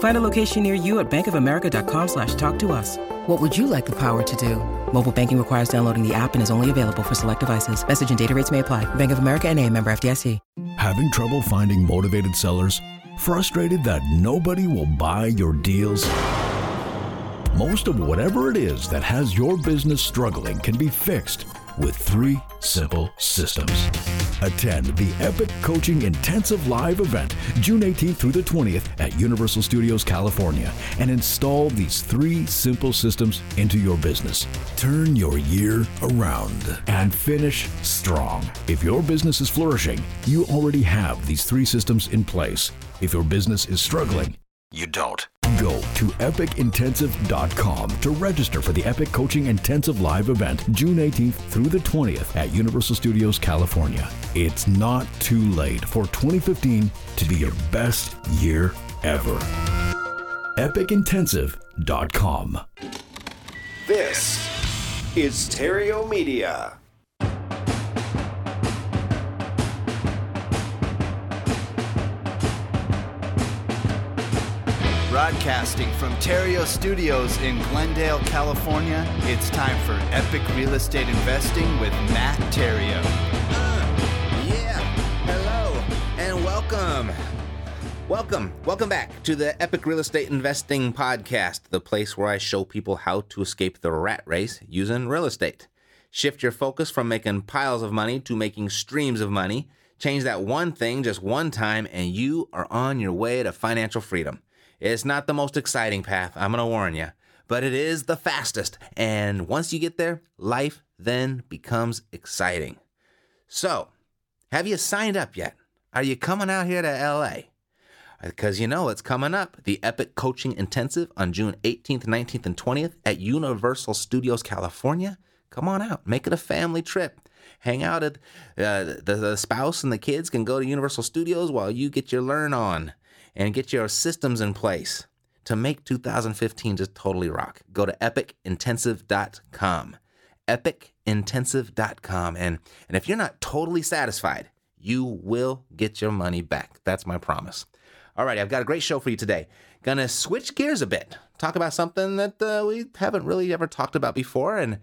Find a location near you at bankofamerica.com slash talk to us. What would you like the power to do? Mobile banking requires downloading the app and is only available for select devices. Message and data rates may apply. Bank of America and a member FDIC. Having trouble finding motivated sellers? Frustrated that nobody will buy your deals? Most of whatever it is that has your business struggling can be fixed with three simple systems. Attend the Epic Coaching Intensive Live event June 18th through the 20th at Universal Studios California and install these three simple systems into your business. Turn your year around and finish strong. If your business is flourishing, you already have these three systems in place. If your business is struggling, you don't. Go to epicintensive.com to register for the Epic Coaching Intensive Live event June 18th through the 20th at Universal Studios California. It's not too late for 2015 to be your best year ever. epicintensive.com. This is Stereo Media. Broadcasting from Theriault Studios in Glendale, California, it's time for Epic Real Estate Investing with Matt Theriault. Uh, yeah, hello and welcome. Welcome, welcome back to the Epic Real Estate Investing Podcast, the place where I show people how to escape the rat race using real estate. Shift your focus from making piles of money to making streams of money. Change that one thing just one time, and you are on your way to financial freedom. It's not the most exciting path, I'm going to warn you, but it is the fastest. And once you get there, life then becomes exciting. So, have you signed up yet? Are you coming out here to LA? Because you know it's coming up the Epic Coaching Intensive on June 18th, 19th, and 20th at Universal Studios, California. Come on out, make it a family trip. Hang out at uh, the, the spouse and the kids can go to Universal Studios while you get your learn on and get your systems in place to make 2015 just totally rock. Go to epicintensive.com. Epicintensive.com. And, and if you're not totally satisfied, you will get your money back. That's my promise. All right, I've got a great show for you today. Gonna switch gears a bit, talk about something that uh, we haven't really ever talked about before, and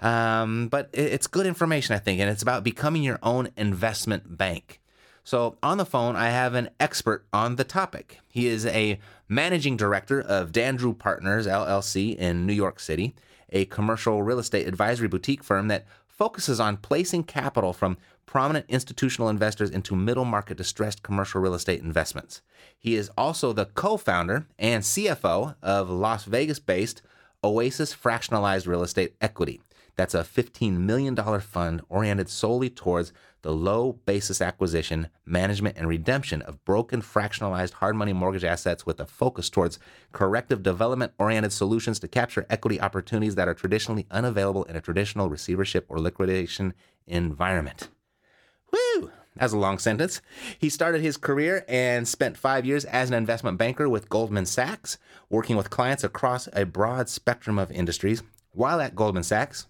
um, but it's good information, I think, and it's about becoming your own investment bank. So, on the phone, I have an expert on the topic. He is a managing director of Dandrew Partners LLC in New York City, a commercial real estate advisory boutique firm that focuses on placing capital from prominent institutional investors into middle market distressed commercial real estate investments. He is also the co founder and CFO of Las Vegas based Oasis Fractionalized Real Estate Equity. That's a $15 million fund oriented solely towards the low basis acquisition, management, and redemption of broken fractionalized hard money mortgage assets with a focus towards corrective development oriented solutions to capture equity opportunities that are traditionally unavailable in a traditional receivership or liquidation environment. Woo! That's a long sentence. He started his career and spent five years as an investment banker with Goldman Sachs, working with clients across a broad spectrum of industries. While at Goldman Sachs,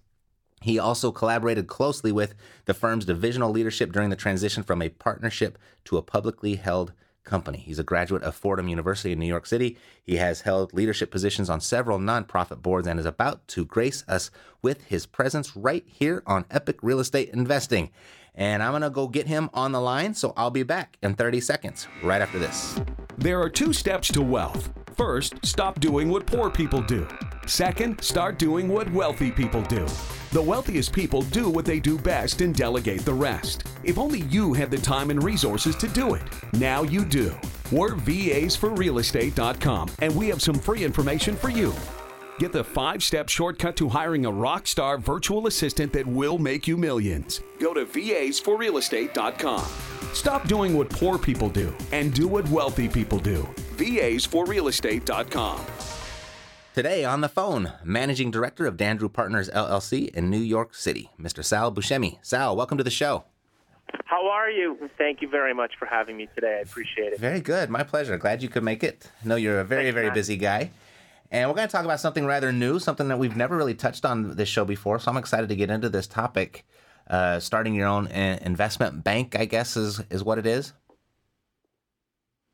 he also collaborated closely with the firm's divisional leadership during the transition from a partnership to a publicly held company. He's a graduate of Fordham University in New York City. He has held leadership positions on several nonprofit boards and is about to grace us with his presence right here on Epic Real Estate Investing. And I'm going to go get him on the line, so I'll be back in 30 seconds right after this. There are two steps to wealth. First, stop doing what poor people do. Second, start doing what wealthy people do. The wealthiest people do what they do best and delegate the rest. If only you had the time and resources to do it. Now you do. We're VAsForRealEstate.com and we have some free information for you. Get the five step shortcut to hiring a rock star virtual assistant that will make you millions. Go to VAsForRealEstate.com. Stop doing what poor people do and do what wealthy people do. VAsForRealEstate.com. Today on the phone, Managing Director of Dandrew Partners LLC in New York City, Mr. Sal Buscemi. Sal, welcome to the show. How are you? Thank you very much for having me today. I appreciate it. Very good. My pleasure. Glad you could make it. I know you're a very, Thanks, very Matt. busy guy. And we're going to talk about something rather new, something that we've never really touched on this show before. So I'm excited to get into this topic. Uh, starting your own uh, investment bank, I guess, is, is what it is.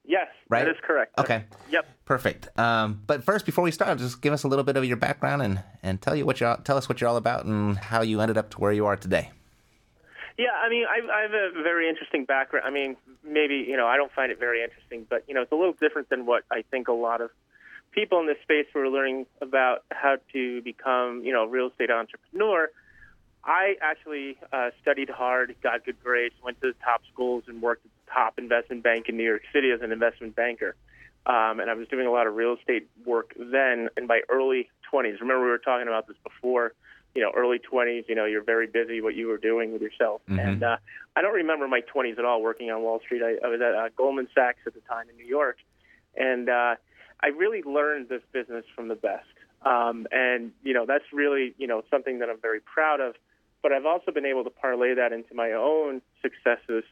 Yes, Right? that is correct. Okay. Yep. Perfect. Um, but first, before we start, just give us a little bit of your background and, and tell you what you're tell us what you're all about and how you ended up to where you are today. Yeah, I mean, I, I have a very interesting background. I mean, maybe you know, I don't find it very interesting, but you know, it's a little different than what I think a lot of people in this space who are learning about how to become, you know, a real estate entrepreneur. I actually uh, studied hard, got good grades, went to the top schools, and worked at the top investment bank in New York City as an investment banker. Um, and I was doing a lot of real estate work then in my early 20s. Remember, we were talking about this before. You know, early 20s. You know, you're very busy what you were doing with yourself. And uh, I don't remember my 20s at all working on Wall Street. I, I was at uh, Goldman Sachs at the time in New York, and uh, I really learned this business from the best. Um, and you know, that's really you know something that I'm very proud of. But I've also been able to parlay that into my own successes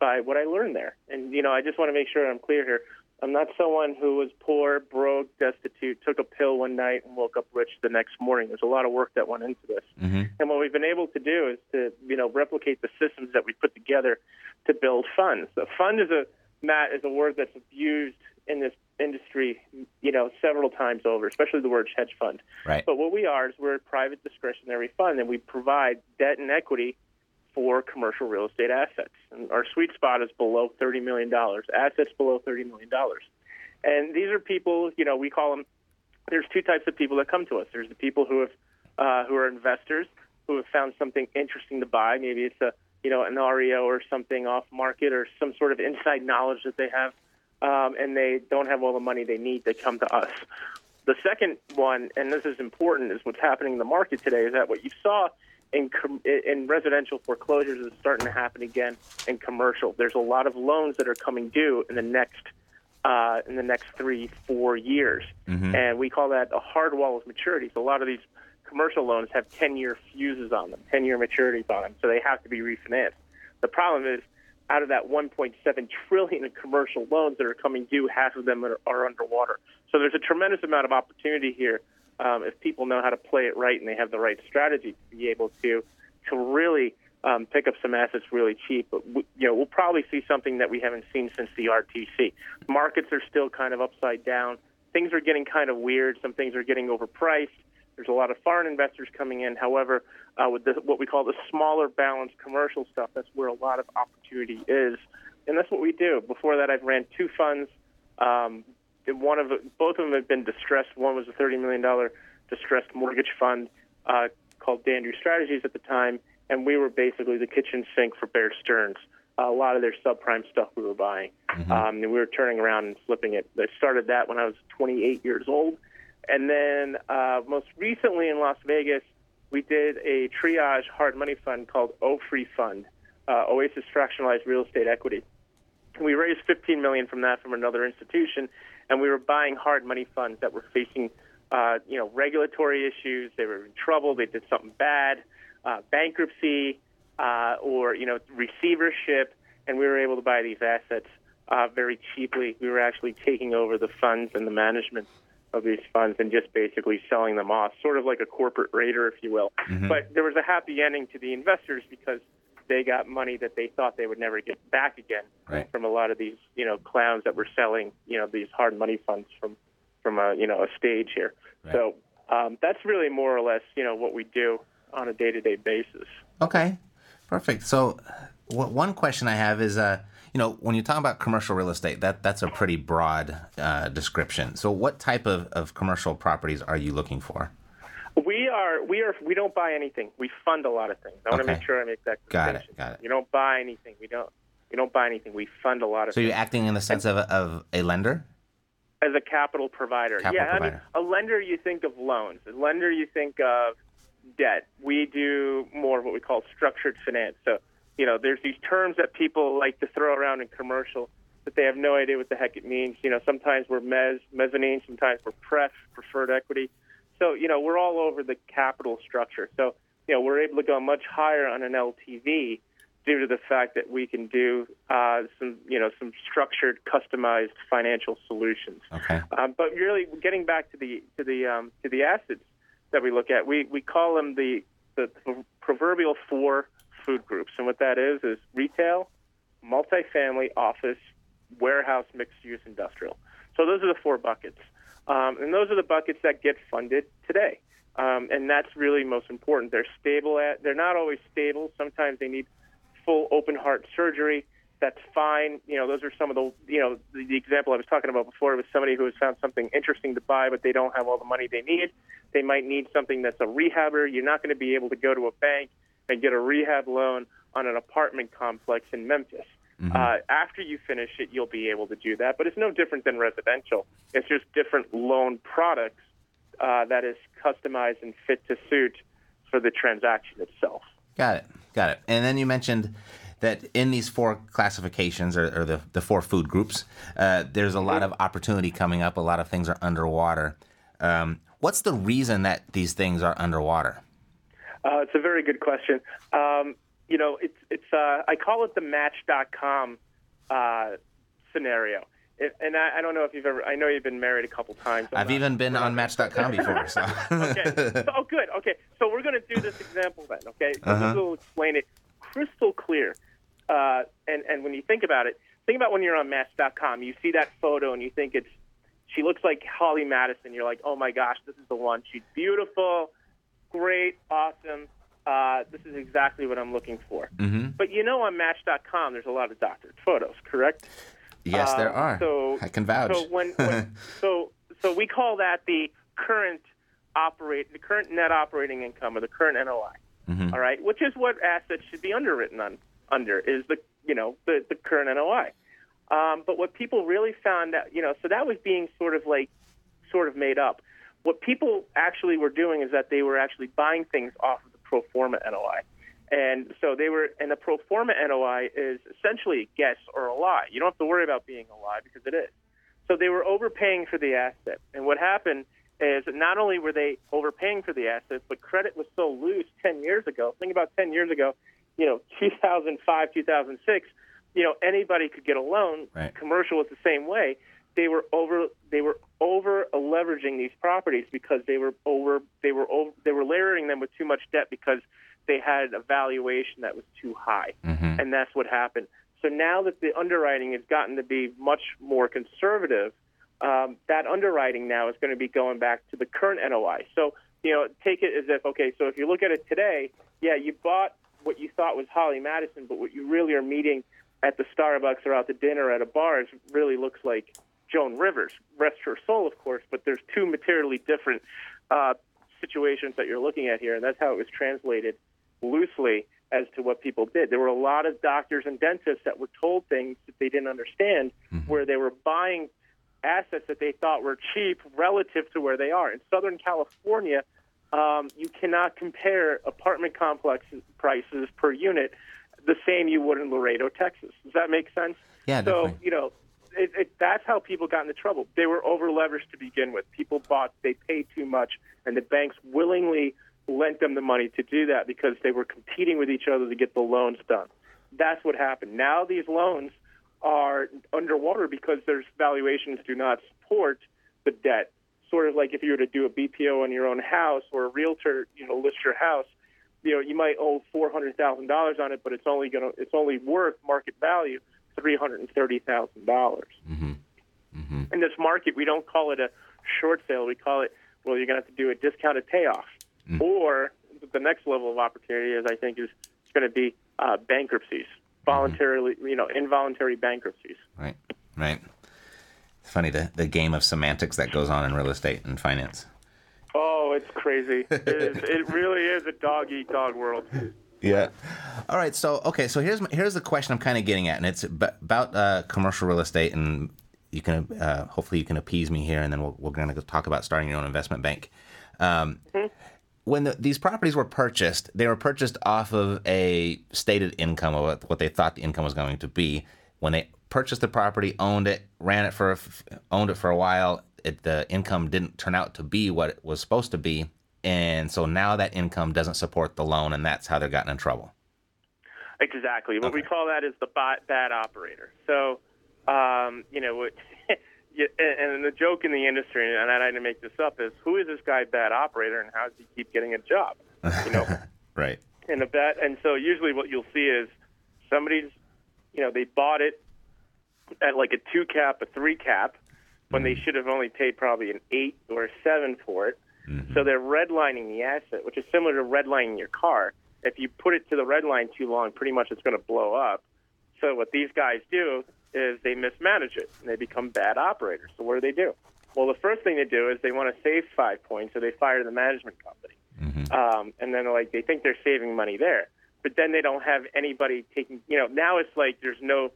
by what I learned there. And you know, I just want to make sure I'm clear here. I'm not someone who was poor, broke, destitute, took a pill one night and woke up rich the next morning. There's a lot of work that went into this. And what we've been able to do is to, you know, replicate the systems that we put together to build funds. The fund is a Matt is a word that's abused in this industry, you know, several times over, especially the word hedge fund. Right. But what we are is we're a private discretionary fund, and we provide debt and equity for commercial real estate assets. And our sweet spot is below $30 million, assets below $30 million. And these are people, you know, we call them, there's two types of people that come to us. There's the people who have, uh, who are investors who have found something interesting to buy. Maybe it's a, you know, an REO or something off market or some sort of inside knowledge that they have, um, and they don't have all the money they need. They come to us. The second one, and this is important, is what's happening in the market today. Is that what you saw in com- in residential foreclosures is starting to happen again in commercial. There's a lot of loans that are coming due in the next uh, in the next three four years, and we call that a hard wall of maturity. So a lot of these commercial loans have 10 year fuses on them, 10 year maturities on them, so they have to be refinanced. The problem is, out of that 1.7 trillion in commercial loans that are coming due, half of them are, are underwater. So there's a tremendous amount of opportunity here um, if people know how to play it right and they have the right strategy to be able to to really um, pick up some assets really cheap. But we, you know, we'll probably see something that we haven't seen since the RTC. Markets are still kind of upside down. Things are getting kind of weird. Some things are getting overpriced. There's a lot of foreign investors coming in. However, uh, with the, what we call the smaller balanced commercial stuff, that's where a lot of opportunity is, and that's what we do. Before that, I've ran two funds. Um, one of the, both of them have been distressed. One was a $30 million distressed mortgage fund uh, called Dandrew Strategies at the time, and we were basically the kitchen sink for Bear Stearns. a lot of their subprime stuff we were buying, um, and we were turning around and flipping it. I started that when I was 28 years old, and then uh, most recently in Las Vegas, we did a triage hard money fund called OFRE Fund, uh, Oasis Fractionalized Real Estate Equity. We raised 15 million from that from another institution, and we were buying hard money funds that were facing, uh, you know, regulatory issues. They were in trouble. They did something bad, uh, bankruptcy, uh, or you know, receivership, and we were able to buy these assets uh, very cheaply. We were actually taking over the funds and the management of these funds and just basically selling them off, sort of like a corporate raider, if you will. But there was a happy ending to the investors because they got money that they thought they would never get back again Right. from a lot of these, you know, clowns that were selling, you know, these hard money funds from from a you know a stage here. So um, that's really more or less, you know, what we do on a day to day basis. Okay, perfect. So, w- one question I have is, uh, you know, when you talk about commercial real estate, that that's a pretty broad uh, description. So, what type of, of commercial properties are you looking for? We are we are we don't buy anything. We fund a lot of things. I want to make sure I make that clear. Got it, got it. You don't buy anything. We don't we don't buy anything. We fund a lot of So, things you're acting in the sense of a, of a lender? as a capital provider. Capital yeah, I mean, a lender you think of loans. A lender you think of debt. We do more of what we call structured finance. So, you know, there's these terms that people like to throw around in commercial that they have no idea what the heck it means. You know, sometimes we're mez, mezzanine, sometimes we're pref, preferred equity. So, you know, we're all over the capital structure. So, you know, we're able to go much higher on an LTV due to the fact that we can do uh, some, you know, some structured, customized financial solutions. Okay. Um, but really, getting back to the to the um, to the assets that we look at, we, we call them the, the proverbial four food groups, and what that is is retail, multifamily, office, warehouse, mixed use, industrial. So those are the four buckets, um, and those are the buckets that get funded today. Um, and that's really most important. They're stable at. They're not always stable. Sometimes they need full open heart surgery. That's fine. You know, those are some of the, you know, the, the example I was talking about before was somebody who has found something interesting to buy, but they don't have all the money they need. They might need something that's a rehabber. You're not going to be able to go to a bank and get a rehab loan on an apartment complex in Memphis. Uh, after you finish it, you'll be able to do that. But it's no different than residential. It's just different loan products uh, that is customized and fit to suit for the transaction itself. Got it. Got it. And then you mentioned that in these four classifications or, or the, the four food groups, uh, there's a lot of opportunity coming up. A lot of things are underwater. Um, what's the reason that these things are underwater? Uh, it's a very good question. Um, you know, it's it's uh, I call it the Match.com uh, scenario. It, and I, I don't know if you've ever. I know you've been married a couple times. I'm I've not- even been on Match.com before. So. okay. So, oh, good. Okay. So we're going to do this example then. Okay. Uh-huh. this will explain it crystal clear. Uh, and and when you think about it, think about when you're on Match.com. You see that photo and you think it's she looks like Holly Madison. You're like, oh my gosh, this is the one. She's beautiful, great, awesome. Uh, this is exactly what I'm looking for. hmm But you know, on Match.com, there's a lot of doctored photos, correct? Yes, there Um, are. So I can vouch. So when, when so so we call that the current operate the current net operating income or the current NOI. Mhm. All right, which is what assets should be underwritten on under is the you know the the current NOI. Um, but what people really found out, you know, so that was being sort of like sort of made up. What people actually were doing is that they were actually buying things off of the pro forma NOI. And so they were, and the pro forma NOI is essentially a guess or a lie. You don't have to worry about being a lie because it is. So they were overpaying for the asset. And what happened is not only were they overpaying for the asset, but credit was so loose 10 years ago. Think about 10 years ago, you know, 2005, 2006, you know, anybody could get a loan. Right. Commercial was the same way. They were over they were over leveraging these properties because they were over they were over, they were layering them with too much debt because they had a valuation that was too high. Mhm. And that's what happened. So now that the underwriting has gotten to be much more conservative, um, that underwriting now is going to be going back to the current NOI. So, you know, take it as if, okay, so if you look at it today, yeah, you bought what you thought was Holly Madison, but what you really are meeting at the Starbucks or out to dinner at a bar is really looks like Joan Rivers. Rest her soul, of course, but there's two materially different uh, situations that you're looking at here, and that's how it was translated loosely as to what people did. There were a lot of doctors and dentists that were told things that they didn't understand, where they were buying assets that they thought were cheap relative to where they are. In Southern California, um, you cannot compare apartment complex prices per unit the same you would in Laredo, Texas. Does that make sense? Yeah, So, definitely. you know, it, it, that's how people got into trouble. They were over leveraged to begin with. People bought, they paid too much, and the banks willingly lent them the money to do that because they were competing with each other to get the loans done. That's what happened. Now these loans are underwater because their valuations do not support the debt. Sort of like if you were to do a BPO on your own house or a realtor, you know, list your house, you know, you might owe four hundred thousand dollars on it, but it's only gonna it's only worth market value three hundred and thirty thousand dollars. Mm-hmm. Mm-hmm. In this market, we don't call it a short sale. We call it well, you're gonna have to do a discounted payoff, mm. or the next level of opportunity is I think is going to be uh, bankruptcies. Mm-hmm. voluntarily, you know, involuntary bankruptcies. Right, right. It's funny the the game of semantics that goes on in real estate and finance. Oh, it's crazy. It, is, it really is a dog eat dog world. Yeah. All right. So okay. So here's my, here's the question I'm kind of getting at, and it's about uh, commercial real estate, and you can uh, hopefully you can appease me here, and then we'll, we're going to talk about starting your own investment bank. Um, When the, these properties were purchased, they were purchased off of a stated income of what, they thought the income was going to be. When they purchased the property, owned it, ran it for a f- owned it for a while, it, the income didn't turn out to be what it was supposed to be, and so now that income doesn't support the loan, and that's how they're gotten in trouble. Exactly. What we call that is the bad, bad operator. So, um, you know, what, and the joke in the industry, and I didn't make this up, is who is this guy bad operator, and how does he keep getting a job? You know, Right. and a bad, and so usually what you'll see is somebody's, you know, they bought it at like a two cap, a three cap, when they should have only paid probably an eight or a seven for it. So they're redlining the asset, which is similar to redlining your car. If you put it to the red line too long, pretty much it's going to blow up. So what these guys do is they mismanage it and they become bad operators. So what do they do? Well, the first thing they do is they want to save five points, so they fire the management company. Um, and then like they think they're saving money there, but then they don't have anybody taking. You know, now it's like there's no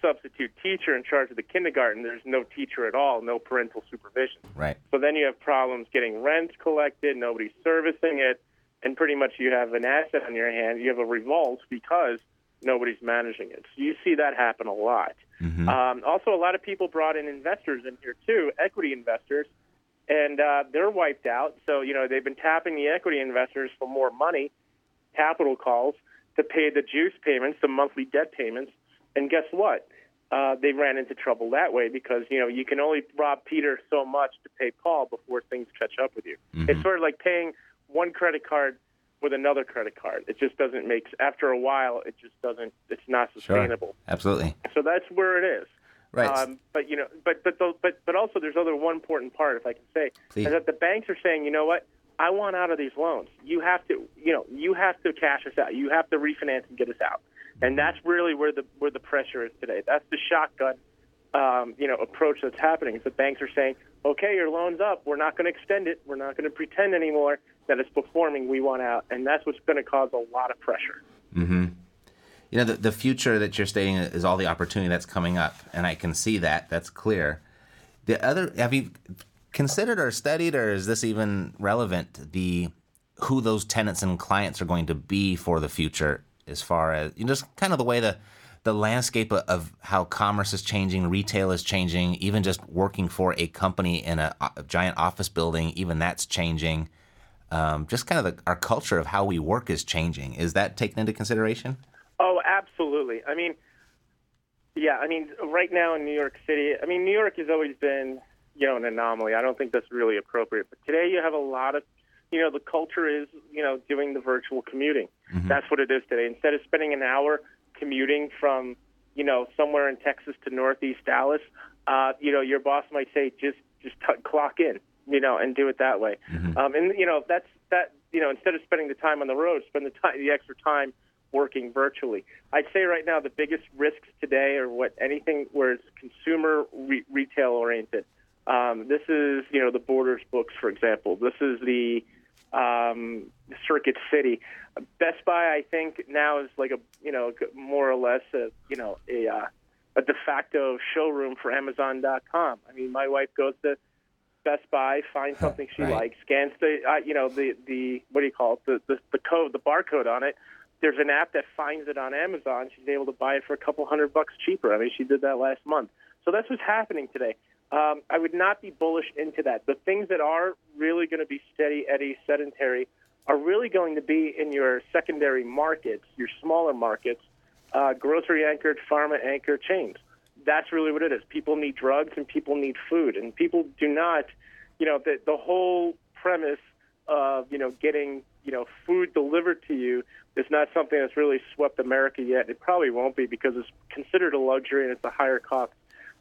substitute teacher in charge of the kindergarten. There's no teacher at all, no parental supervision. Right. So then you have problems getting rent collected, nobody's servicing it, and pretty much you have an asset on your hand. You have a revolt because nobody's managing it. So you see that happen a lot. Um, also, a lot of people brought in investors in here too, equity investors, and uh, they're wiped out. So you know they've been tapping the equity investors for more money, capital calls to pay the juice payments, the monthly debt payments, and guess what? Uh, they ran into trouble that way because you know you can only rob Peter so much to pay Paul before things catch up with you. It's sort of like paying one credit card with another credit card. It just doesn't make. After a while, it just doesn't. It's not sustainable. Absolutely. So that's where it is. Right. Um, but you know, but but the, but but also there's other one important part, if I can say, Please. is that the banks are saying, you know what, I want out of these loans. You have to, you know, you have to cash us out. You have to refinance and get us out. And that's really where the where the pressure is today. That's the shotgun, um, you know, approach that's happening. The banks are saying, okay, your loan's up. We're not going to extend it. We're not going to pretend anymore that it's performing. We want out, and that's what's going to cause a lot of pressure. You know, the, the future that you're stating is all the opportunity that's coming up, and I can see that. That's clear. The other, have you considered or studied, or is this even relevant? The who those tenants and clients are going to be for the future, as far as you know, just kind of the way the the landscape of, of how commerce is changing, retail is changing, even just working for a company in a, a giant office building, even that's changing. Um, just kind of the, our culture of how we work is changing. Is that taken into consideration? Oh, absolutely. I mean, yeah, I mean, right now in New York City, I mean, New York has always been, you know, an anomaly. I don't think that's really appropriate. But today you have a lot of, you know, the culture is, you know, doing the virtual commuting. That's what it is today. Instead of spending an hour commuting from, you know, somewhere in Texas to Northeast Dallas, uh, you know, your boss might say, just, just t- clock in, you know, and do it that way. Um, and, you know, that's, that, you know, instead of spending the time on the road, spend the time, the extra time working virtually. I'd say right now the biggest risks today are what anything where it's consumer re- retail oriented. Um, this is you know the Borders books, for example. This is the um, Circuit City. Best Buy, I think now is like a you know more or less a you know a uh, a de facto showroom for Amazon.com. I mean, my wife goes to Best Buy, finds something she Right. likes, scans the uh, you know the the what do you call it the, the the code the barcode on it. There's an app that finds it on Amazon. She's able to buy it for a couple hundred bucks cheaper. I mean, she did that last month. So that's what's happening today. Um, I would not be bullish into that. The things that are really going to be steady, eddy, sedentary are really going to be in your secondary markets, your smaller markets, uh, grocery anchored, pharma anchored chains. That's really what it is. People need drugs and people need food, and people do not, you know, the the whole premise of you know getting you know food delivered to you is not something that's really swept America yet. It probably won't be because it's considered a luxury and it's a higher cost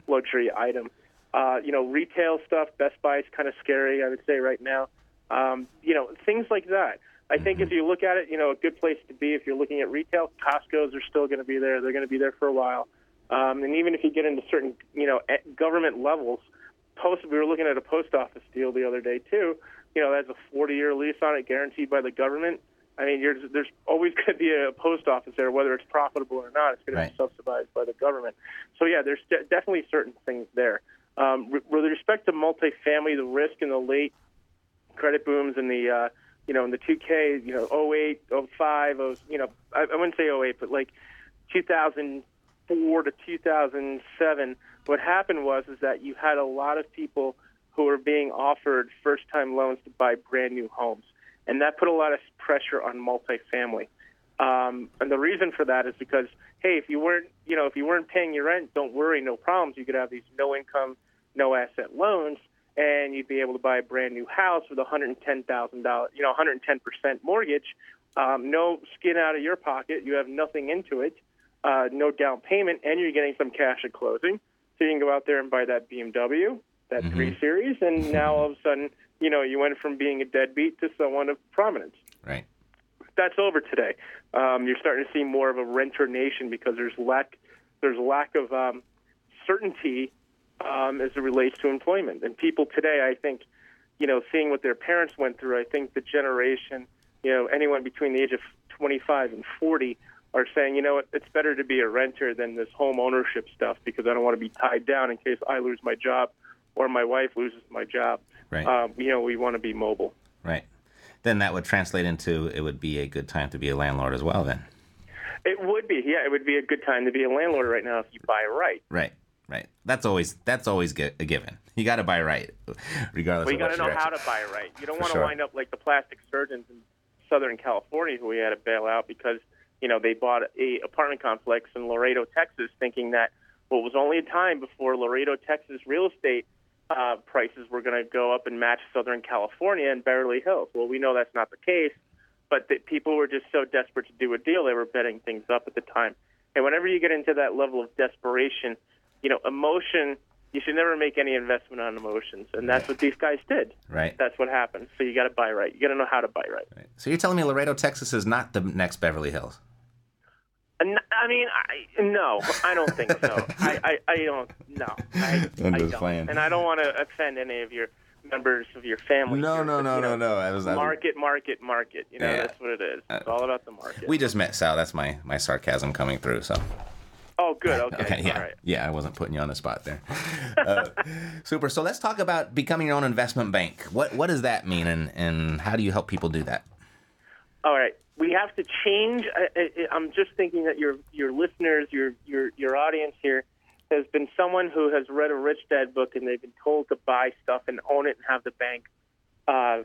luxury item. Uh, you know, retail stuff, Best Buy is kind of scary, I would say right now. Um, you know, things like that. I think if you look at it, you know, a good place to be if you're looking at retail, Costco's are still going to be there. They're going to be there for a while. Um, and even if you get into certain, you know, government levels, post. We were looking at a post office deal the other day too. You know, that's a 40-year lease on it, guaranteed by the government. I mean, you're, there's always going to be a post office there, whether it's profitable or not. It's going Right. to be subsidized by the government. So yeah, there's de- definitely certain things there. Um, re- with respect to multifamily, the risk in the late credit booms in the uh, you know in the 2K, you know 08, 05, oh, you know I, I wouldn't say 08, but like 2004 to 2007. What happened was is that you had a lot of people who were being offered first-time loans to buy brand new homes, and that put a lot of pressure on multifamily. Um, and the reason for that is because hey, if you weren't you know if you weren't paying your rent, don't worry, no problems. You could have these no income, no asset loans, and you'd be able to buy a brand new house with a hundred and ten thousand dollars, you know, 110 percent mortgage, um, no skin out of your pocket. You have nothing into it, uh, no down payment, and you're getting some cash at closing. So you can go out there and buy that BMW, that three series, and now all of a sudden, you know, you went from being a deadbeat to someone of prominence Right. that's over today. Um, you're starting to see more of a renter nation because there's lack there's lack of um, certainty um, as it relates to employment. And people today, I think, you know, seeing what their parents went through, I think the generation, you know, anyone between the age of 25 and 40 are saying, you know what, it's better to be a renter than this home ownership stuff because I don't want to be tied down in case I lose my job or my wife loses my job. Right. Um, you know, we want to be mobile. Right. Then that would translate into it would be a good time to be a landlord as well. Then. It would be, yeah, it would be a good time to be a landlord right now if you buy right. Right. Right. That's always that's always a given. You got to buy right, regardless. Well, you got to know your how to buy right. You don't want to sure. wind up like the plastic surgeons in Southern California who we had to bail out because you know they bought a apartment complex in Laredo, Texas, thinking that well, it was only a time before Laredo, Texas real estate uh, prices were going to go up and match Southern California and Beverly Hills. Well, we know that's not the case, but that people were just so desperate to do a deal they were betting things up at the time. And whenever you get into that level of desperation, you know, emotion. You should never make any investment on emotions, and that's what these guys did. Right. That's what happened. So you got to buy right. You got to know how to buy right. Right. So you're telling me Laredo, Texas, is not the next Beverly Hills? I mean, I, no, I don't think so. I, I, I don't. No, I, I'm I don't. playing. And I don't want to offend any of your members of your family. No, here, no, no, no, know, no. I was, Market, market, market. You know, Yeah. Uh, that's what it is. It's all about the market. We just met Sal. That's my my sarcasm coming through. So oh, good. Okay. okay, yeah, All right. yeah. I wasn't putting you on the spot there. Uh, super. So let's talk about becoming your own investment bank. What what does that mean, and and how do you help people do that? All right, we have to change. I, I, I'm just thinking that your your listeners, your your your audience here, has been someone who has read a Rich Dad book and they've been told to buy stuff and own it and have the bank, uh,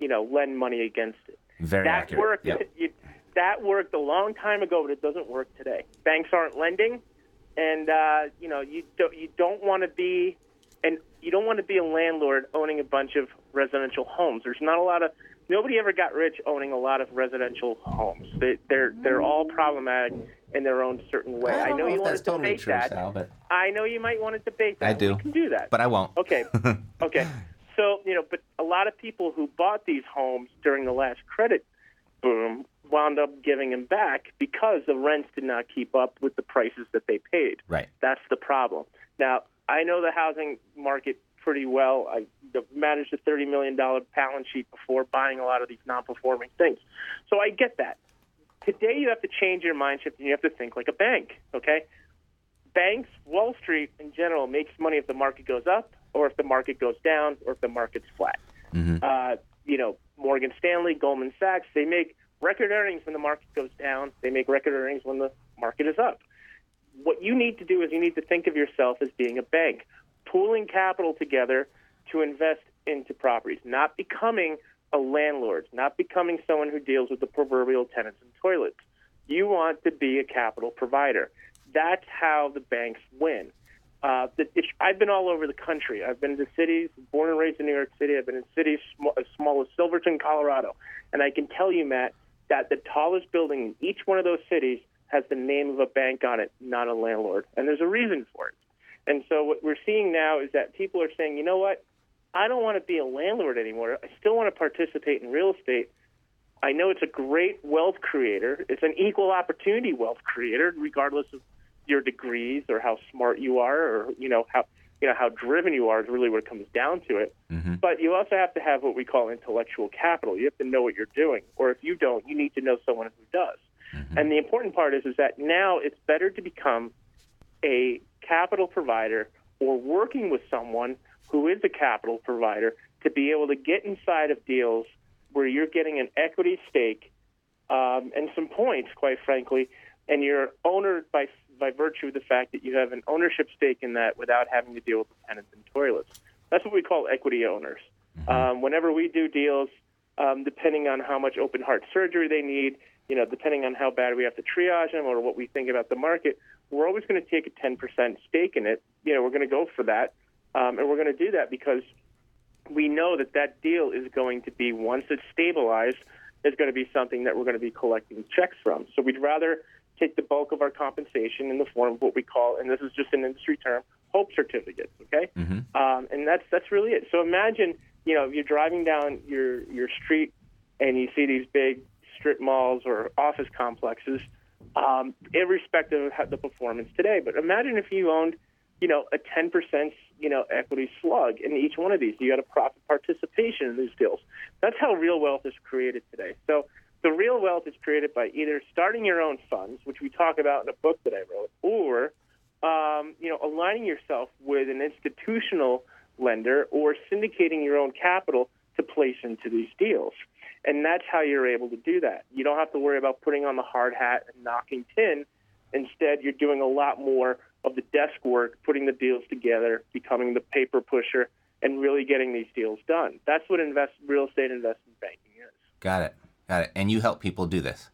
you know, lend money against it. Very that accurate. worked. Yep. You, that worked a long time ago, but it doesn't work today. Banks aren't lending, and uh, you know you don't you don't want to be, and you don't want to be a landlord owning a bunch of residential homes. There's not a lot of nobody ever got rich owning a lot of residential homes. They, they're they're all problematic in their own certain way. I, don't know, you want to totally debate true, that. Sal, but I know you might want to debate that. I do. We can do that. but I won't. Okay. okay. So, you know, but a lot of people who bought these homes during the last credit boom wound up giving them back because the rents did not keep up with the prices that they paid. Right. That's the problem. Now, I know the housing market pretty well. I managed a $30 million balance sheet before buying a lot of these non performing things. So I get that. Today, you have to change your mind shift and you have to think like a bank, okay? Banks, Wall Street in general, makes money if the market goes up or if the market goes down or if the market's flat. Uh, you know, Morgan Stanley, Goldman Sachs, they make record earnings when the market goes down. They make record earnings when the market is up. What you need to do is you need to think of yourself as being a bank, pooling capital together to invest into properties, not becoming a landlord, not becoming someone who deals with the proverbial tenants and toilets. You want to be a capital provider. That's how the banks win. Uh, I've been all over the country. I've been to cities, born and raised in New York City. I've been in cities sm- as small as Silverton, Colorado. And I can tell you, Matt, that the tallest building in each one of those cities has the name of a bank on it, not a landlord. And there's a reason for it. And so what we're seeing now is that people are saying, you know what? I don't want to be a landlord anymore. I still want to participate in real estate, I know it's a great wealth creator. It's an equal opportunity wealth creator, regardless of your degrees or how smart you are, or you know how you know how driven you are. Is really what it comes down to it. Mm-hmm. But you also have to have what we call intellectual capital. You have to know what you're doing, or if you don't, you need to know someone who does. And the important part is is that now it's better to become a capital provider or working with someone who is a capital provider to be able to get inside of deals where you're getting an equity stake um, and some points, quite frankly, and you're owner by by virtue of the fact that you have an ownership stake in that without having to deal with the tenants and toilets. That's what we call equity owners. Um, whenever we do deals, um, depending on how much open heart surgery they need, you know, depending on how bad we have to triage them or what we think about the market, we're always going to take a 10% stake in it. You know, we're going to go for that, um, and we're going to do that because we know that that deal is going to be once it's stabilized, is going to be something that we're going to be collecting checks from. So we'd rather take the bulk of our compensation in the form of what we call, and this is just an industry term, hope certificates. Okay, um, and that's that's really it. So imagine, you know, you're driving down your your street and you see these big strip malls or office complexes, um, irrespective of the performance today. But imagine if you owned, you know, a 10% you know equity slug in each one of these. You got a profit participation in these deals. That's how real wealth is created today. So the real wealth is created by either starting your own funds, which we talk about in a book that I wrote, or um, you know, aligning yourself with an institutional lender or syndicating your own capital to place into these deals. And that's how you're able to do that. You don't have to worry about putting on the hard hat and knocking tin. Instead, you're doing a lot more of the desk work, putting the deals together, becoming the paper pusher, and really getting these deals done. That's what invest real estate investment banking is. Got it. Got it. And you help people do this.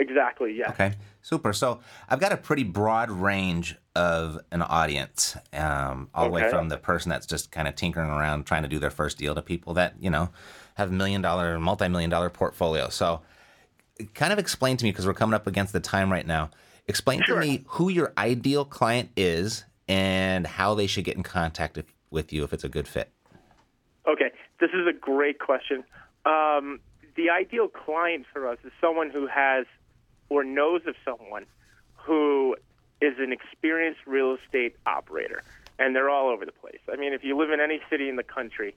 Exactly. Yeah. Okay, super. So I've got a pretty broad range of an audience, um, all the way from the person that's just kind of tinkering around trying to do their first deal to people that you know have million dollar, multi million dollar portfolio. So, kind of explain to me because we're coming up against the time right now. Explain Sure. to me who your ideal client is and how they should get in contact if, with you if it's a good fit. Okay, this is a great question. Um, the ideal client for us is someone who has or knows of someone who is an experienced real estate operator, and they're all over the place. I mean, if you live in any city in the country,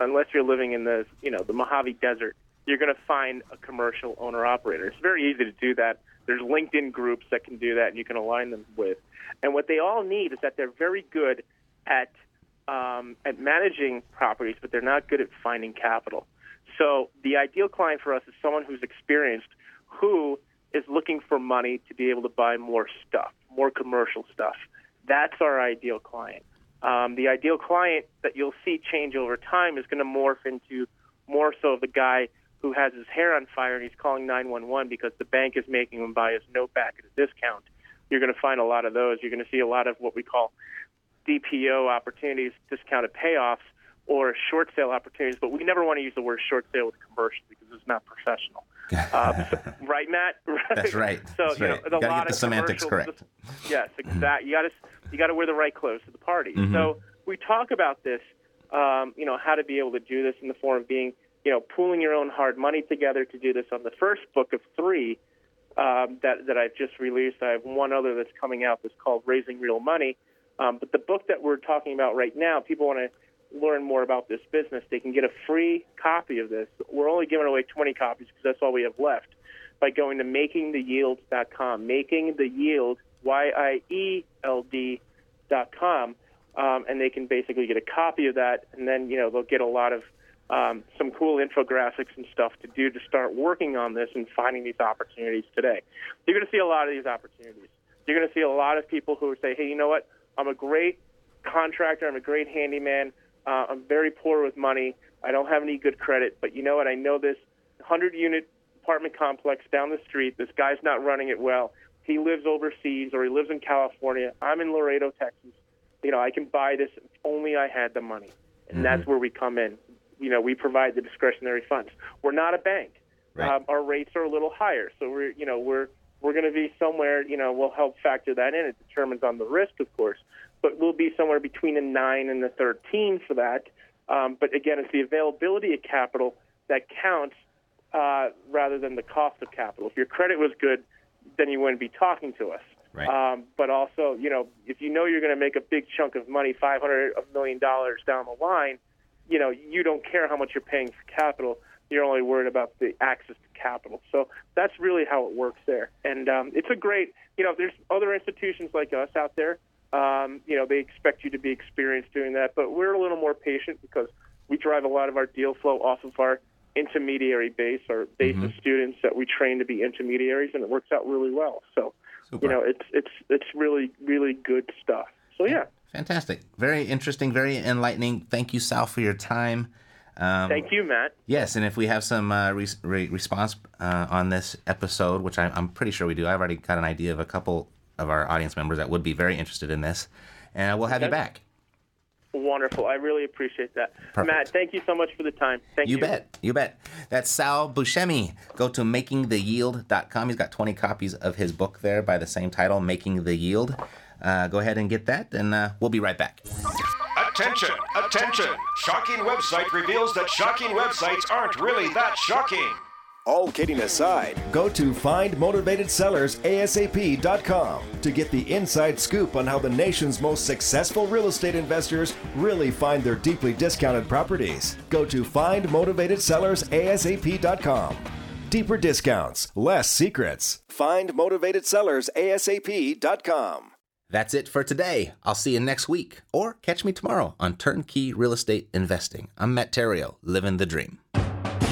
unless you're living in the you know the Mojave Desert, you're going to find a commercial owner operator. It's very easy to do that. There's LinkedIn groups that can do that, and you can align them with. And what they all need is that they're very good at um, at managing properties, but they're not good at finding capital. So the ideal client for us is someone who's experienced, who is looking for money to be able to buy more stuff, more commercial stuff. That's our ideal client. Um, the ideal client that you'll see change over time is going to morph into more so the guy who has his hair on fire and he's calling 911 because the bank is making him buy his note back at a discount. You're going to find a lot of those. You're going to see a lot of what we call DPO opportunities, discounted payoffs, or short sale opportunities. But we never want to use the word short sale with commercial because it's not professional. Um, so- right, Matt? That's right. So That's you right. know, You a lot the of semantics correct. Yes, exactly. You got to you got to wear the right clothes to the party. Mm-hmm. So we talk about this. Um, you know how to be able to do this in the form of being you know pooling your own hard money together to do this on the first book of three um, that that I've just released. I have one other that's coming out that's called Raising Real Money. Um, but the book that we're talking about right now, people want to learn more about this business. They can get a free copy of this. We're only giving away 20 copies because that's all we have left. By going to makingtheyield.com, making the yield y i e l d dot com, um, and they can basically get a copy of that, and then you know they'll get a lot of um, some cool infographics and stuff to do to start working on this and finding these opportunities today. You're going to see a lot of these opportunities. You're going to see a lot of people who say, "Hey, you know what? I'm a great contractor. I'm a great handyman. Uh, I'm very poor with money. I don't have any good credit, but you know what? I know this 100 unit apartment complex down the street. This guy's not running it well. He lives overseas or he lives in California. I'm in Laredo, Texas. You know, I can buy this if only I had the money. And that's where we come in. You know, we provide the discretionary funds. We're not a bank. Right. Um, our rates are a little higher, so we're you know we're we're going to be somewhere. You know, we'll help factor that in. It determines on the risk, of course, but we'll be somewhere between a nine and a thirteen for that. Um, but again, it's the availability of capital that counts uh, rather than the cost of capital. If your credit was good, then you wouldn't be talking to us. Right. Um, but also, you know, if you know you're going to make a big chunk of money, five hundred million dollars down the line, you know, you don't care how much you're paying for capital. You're only worried about the access to capital. So that's really how it works there. And um, it's a great, you know, there's other institutions like us out there. Um, you know, they expect you to be experienced doing that, but we're a little more patient because we drive a lot of our deal flow off of our intermediary base, our base of students that we train to be intermediaries, and it works out really well. So, Super. you know, it's it's it's really really good stuff. So yeah, Fantastic. Very interesting, very enlightening. Thank you, Sal, for your time. Um, thank you, Matt. Yes, and if we have some uh, re- re- response uh, on this episode, which I, I'm pretty sure we do, I've already got an idea of a couple of our audience members that would be very interested in this, and we'll have you back. Wonderful. I really appreciate that, Perfect. Matt. Thank you so much for the time. Thank you. You bet. You bet. That's Sal Buscemi. Go to makingtheyield.com. He's got 20 copies of his book there by the same title, Making the Yield. Uh, go ahead and get that, and uh, we'll be right back. Attention, attention! Shocking website reveals that shocking websites aren't really that shocking. All kidding aside, go to findmotivatedsellersasap.com to get the inside scoop on how the nation's most successful real estate investors really find their deeply discounted properties. Go to findmotivatedsellersasap.com. Deeper discounts, less secrets. Findmotivatedsellersasap.com. That's it for today. I'll see you next week, or catch me tomorrow on Turnkey Real Estate Investing. I'm Matt Theriault, living the dream.